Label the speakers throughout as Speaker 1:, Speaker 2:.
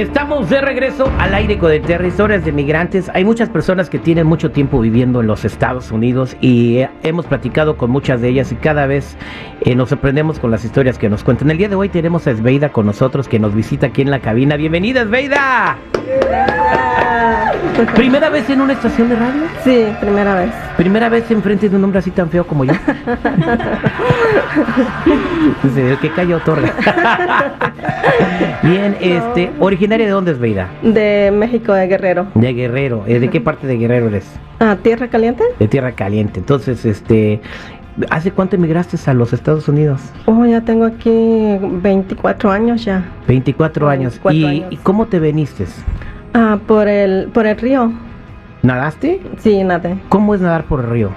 Speaker 1: Estamos de regreso al aire con Historias de Migrantes. Hay muchas personas que tienen mucho tiempo viviendo en los Estados Unidos y eh, hemos platicado con muchas de ellas y cada vez eh, nos sorprendemos con las historias que nos cuentan. El día de hoy tenemos a Esbeida con nosotros que nos visita aquí en la cabina. Bienvenida, Esbeida. ¿Primera vez en una estación de radio?
Speaker 2: Sí, primera vez.
Speaker 1: ¿Primera vez enfrente de un hombre así tan feo como yo? el que cayó otorga. Bien, este, ¿originaria de dónde es Veida?
Speaker 2: De México, de Guerrero.
Speaker 1: De Guerrero. ¿De qué parte de Guerrero eres?
Speaker 2: Ah, Tierra Caliente.
Speaker 1: De Tierra Caliente. Entonces, este, ¿hace cuánto emigraste a los Estados Unidos?
Speaker 2: Oh, ya tengo aquí 24 años ya.
Speaker 1: 24 años. ¿Y, cómo te veniste?
Speaker 2: Ah, por el, por el río.
Speaker 1: ¿Nadaste?
Speaker 2: Sí, nadé.
Speaker 1: ¿Cómo es nadar por el río?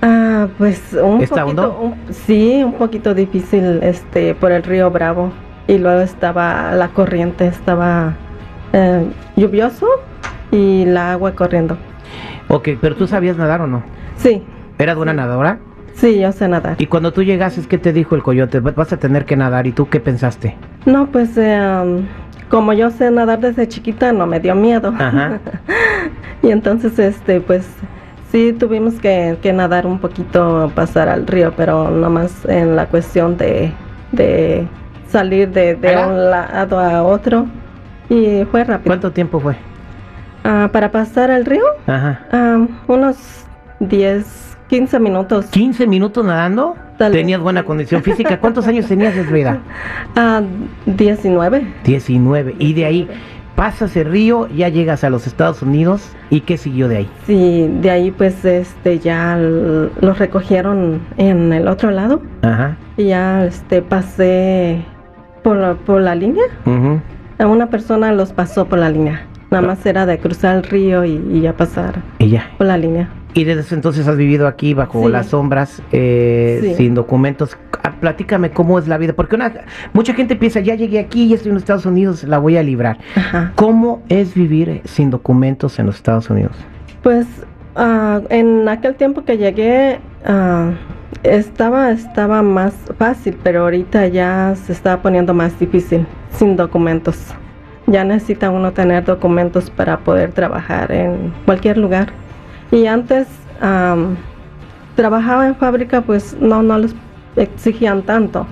Speaker 2: Ah, pues un poquito, sí, un poquito difícil, este, por el río Bravo y luego estaba la corriente, estaba eh, lluvioso y la agua corriendo.
Speaker 1: Ok, pero tú sabías nadar o no?
Speaker 2: Sí.
Speaker 1: ¿Eras buena nadadora?
Speaker 2: Sí, yo sé nadar.
Speaker 1: Y cuando tú llegaste, ¿qué te dijo el coyote? Vas a tener que nadar. ¿Y tú qué pensaste?
Speaker 2: No, pues eh, como yo sé nadar desde chiquita, no me dio miedo. Ajá. y entonces, este, pues sí tuvimos que, que, nadar un poquito, pasar al río, pero nomás en la cuestión de, de salir de, un lado a otro y fue rápido.
Speaker 1: ¿Cuánto tiempo fue?
Speaker 2: Ah, para pasar el río, Ajá. Ah, unos 10, 15 minutos.
Speaker 1: ¿15 minutos nadando? ¿Tenías buena condición física? ¿Cuántos años tenías de vida?
Speaker 2: Ah, 19.
Speaker 1: 19. Y de ahí pasas el río, ya llegas a los Estados Unidos y qué siguió de ahí.
Speaker 2: Sí, de ahí pues este ya los recogieron en el otro lado. Ajá. Y ya este pasé por la, por la línea. A una persona los pasó por la línea. Nada más era de cruzar el río y, ya pasar por la línea.
Speaker 1: Y desde entonces has vivido aquí bajo las sombras, eh, sin documentos. Ah, platícame cómo es la vida, porque una, mucha gente piensa, ya llegué aquí, ya estoy en los Estados Unidos, la voy a librar. ¿Cómo es vivir sin documentos en los Estados Unidos?
Speaker 2: Pues ah, en aquel tiempo que llegué, uh, estaba, estaba más fácil, pero ahorita ya se está poniendo más difícil sin documentos. Ya necesita uno tener documentos para poder trabajar en cualquier lugar. Y antes trabajaba en fábrica, pues no, no les exigían tanto.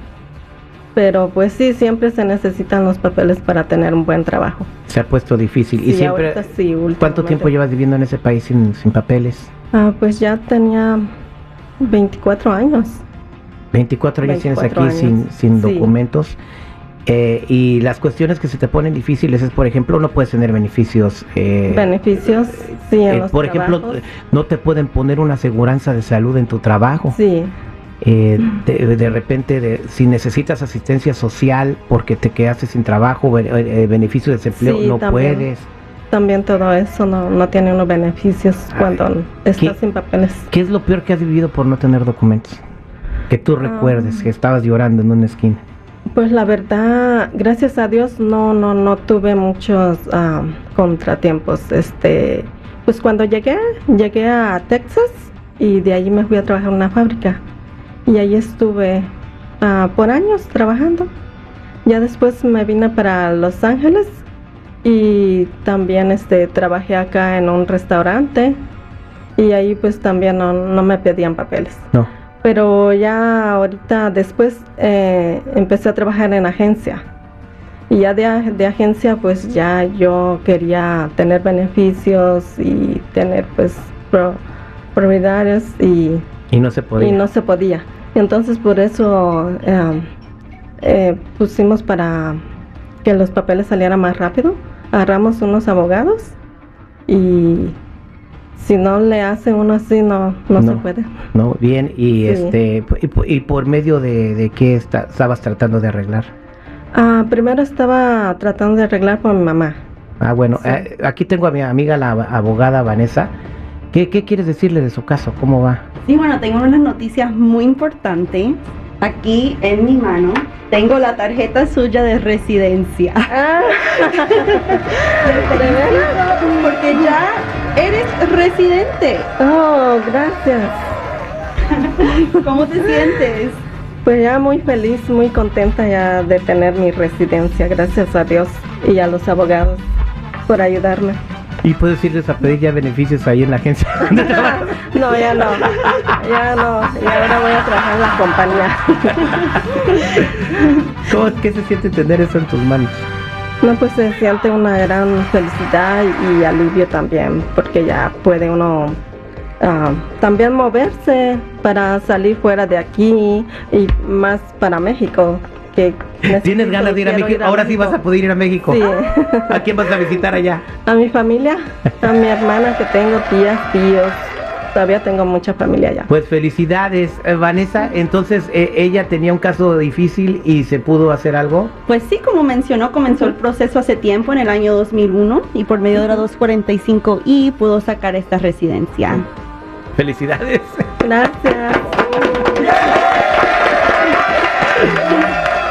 Speaker 2: Pero pues sí, siempre se necesitan los papeles para tener un buen trabajo.
Speaker 1: Se ha puesto difícil. ¿Y siempre, ¿Cuánto tiempo llevas viviendo en ese país sin, sin papeles?
Speaker 2: Ah, pues ya tenía 24 años.
Speaker 1: 24 años tienes aquí sin, sin documentos. Eh, y las cuestiones que se te ponen difíciles es, por ejemplo, no puedes tener beneficios.
Speaker 2: Eh, beneficios, sí.
Speaker 1: En eh, por ejemplo, no te pueden poner una aseguranza de salud en tu trabajo.
Speaker 2: Sí.
Speaker 1: de, repente, de, si necesitas asistencia social porque te quedaste sin trabajo, beneficio de desempleo, no puedes
Speaker 2: también todo eso no, no tiene unos beneficios cuando estás sin papeles.
Speaker 1: ¿Qué es lo peor que has vivido por no tener documentos? Que tú ah. recuerdes que estabas llorando en una esquina.
Speaker 2: Pues la verdad, gracias a Dios no no no tuve muchos ah, contratiempos. Este, pues cuando llegué, llegué a Texas y de allí me fui a trabajar en una fábrica y ahí estuve ah, por años trabajando. Ya después me vine para Los Ángeles y también este trabajé acá en un restaurante y ahí pues también no, me pedían papeles. No. Pero ya ahorita después eh, empecé a trabajar en agencia y ya de, de, agencia pues ya yo quería tener beneficios y tener pues pro, propiedades y,
Speaker 1: y no se podía.
Speaker 2: Y no se podía. entonces por eso eh, eh, pusimos para que los papeles salieran más rápido agarramos unos abogados y si no le hace uno así no no, se puede.
Speaker 1: no bien y este y, por medio de, qué estabas tratando de arreglar
Speaker 2: ah primero estaba tratando de arreglar por mi mamá.
Speaker 1: Ah bueno eh, aquí tengo a mi amiga la abogada Vanessa. ¿Qué, ¿Qué quieres decirle de su caso? ¿Cómo va?
Speaker 3: Sí, bueno, tengo una noticias muy importante aquí en mi mano tengo la tarjeta suya de residencia. Ah. Porque ya eres residente.
Speaker 2: Oh, gracias.
Speaker 3: ¿Cómo te sientes?
Speaker 2: Pues ya muy feliz, muy contenta ya de tener mi residencia, gracias a Dios. y a los abogados por ayudarme.
Speaker 1: ¿Y puedes irles a pedir ya beneficios ahí en la agencia?
Speaker 2: no, ya no. Ya no. Y ahora voy a trabajar en la compañía.
Speaker 1: ¿Cómo, ¿Qué se siente tener eso en tus manos?
Speaker 2: No, pues se siente una gran felicidad y alivio también, porque ya puede uno uh, también moverse para salir fuera de aquí y más para México. Que
Speaker 1: ¿Tienes ganas de ir a México? Ahora sí vas a poder ir a México.
Speaker 2: Sí.
Speaker 1: ¿A quién vas a visitar allá?
Speaker 2: A mi familia, a mi hermana que tengo, tías, tíos. Todavía tengo mucha familia allá.
Speaker 1: Pues felicidades, eh, Vanessa. Entonces, eh, ella tenía un caso difícil y se pudo hacer algo.
Speaker 3: Pues sí, como mencionó, comenzó el proceso hace tiempo, en el año 2001, y por medio de la 245I pudo sacar esta residencia.
Speaker 1: Felicidades.
Speaker 2: Gracias.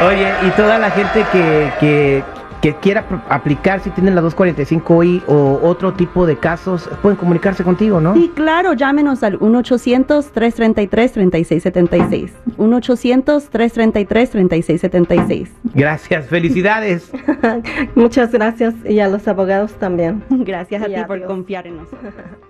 Speaker 1: Oye, y toda la gente que, que, que quiera aplicar, si tienen la 245i o otro tipo de casos, pueden comunicarse contigo, ¿no?
Speaker 3: Sí, claro, llámenos al 1-800-333-3676. 1-800-333-3676.
Speaker 1: Gracias, felicidades.
Speaker 2: Muchas gracias y a los abogados también.
Speaker 3: Gracias a
Speaker 2: Y
Speaker 3: ti por confiar en nosotros.